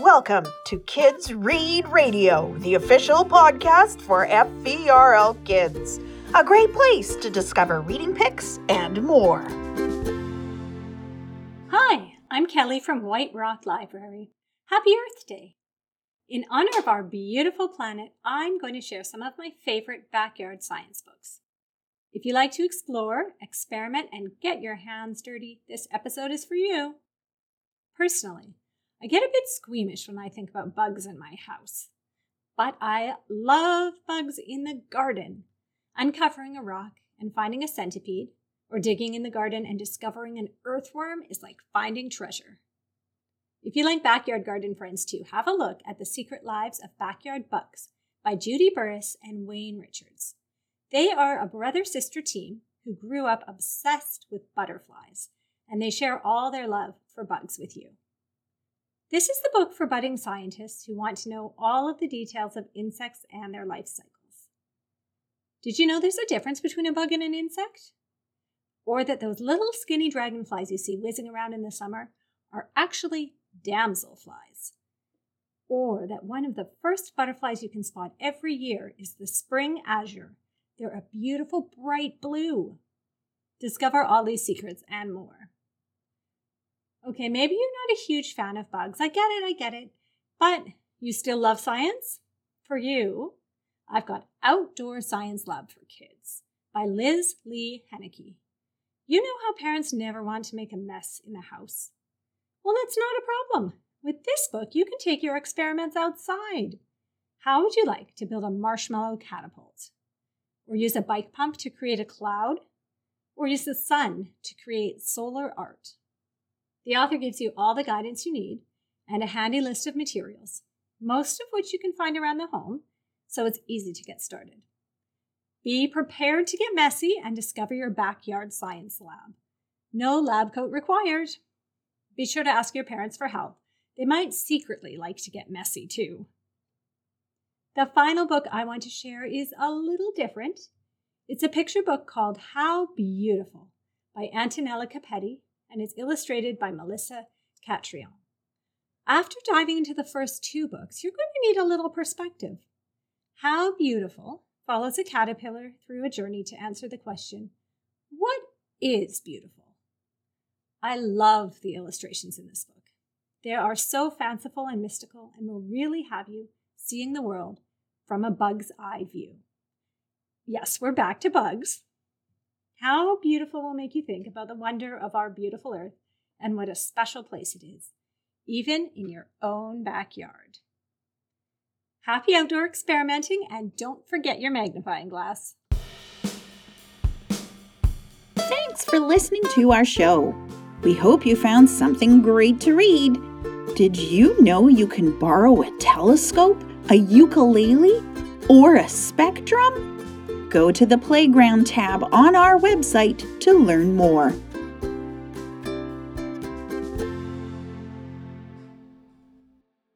Welcome to Kids Read Radio, the official podcast for FVRL Kids. A great place to discover reading picks and more. Hi, I'm Kelly from White Rock Library. Happy Earth Day! In honor of our beautiful planet, I'm going to share some of my favorite backyard science books. If you like to explore, experiment, and get your hands dirty, this episode is for you. Personally, I get a bit squeamish when I think about bugs in my house. But I love bugs in the garden. Uncovering a rock and finding a centipede, or digging in the garden and discovering an earthworm is like finding treasure. If you like backyard garden friends too, have a look at The Secret Lives of Backyard Bugs by Judy Burris and Wayne Richards. They are a brother sister team who grew up obsessed with butterflies, and they share all their love for bugs with you. This is the book for budding scientists who want to know all of the details of insects and their life cycles. Did you know there's a difference between a bug and an insect? Or that those little skinny dragonflies you see whizzing around in the summer are actually damselflies? Or that one of the first butterflies you can spot every year is the spring azure. They're a beautiful bright blue. Discover all these secrets and more. Okay, maybe you're not a huge fan of bugs. I get it, I get it. But you still love science? For you, I've got Outdoor Science Lab for Kids by Liz Lee Heinecke. You know how parents never want to make a mess in the house? Well, that's not a problem. With this book, you can take your experiments outside. How would you like to build a marshmallow catapult? Or use a bike pump to create a cloud? Or use the sun to create solar art? The author gives you all the guidance you need and a handy list of materials, most of which you can find around the home, so it's easy to get started. Be prepared to get messy and discover your backyard science lab. No lab coat required. Be sure to ask your parents for help. They might secretly like to get messy too. The final book I want to share is a little different. It's a picture book called How Beautiful by Antonella Capetti and is illustrated by Melissa Castrillón. After diving into the first two books, you're going to need a little perspective. How Beautiful follows a caterpillar through a journey to answer the question What is beautiful? I love the illustrations in this book. They are so fanciful and mystical and will really have you seeing the world from a bug's eye view. Yes, we're back to bugs, how beautiful will make you think about the wonder of our beautiful earth and what a special place it is, even in your own backyard. Happy outdoor experimenting and don't forget your magnifying glass. Thanks for listening to our show. We hope you found something great to read. Did you know you can borrow a telescope, a ukulele, or a spectrum? Go to the Playground tab on our website to learn more.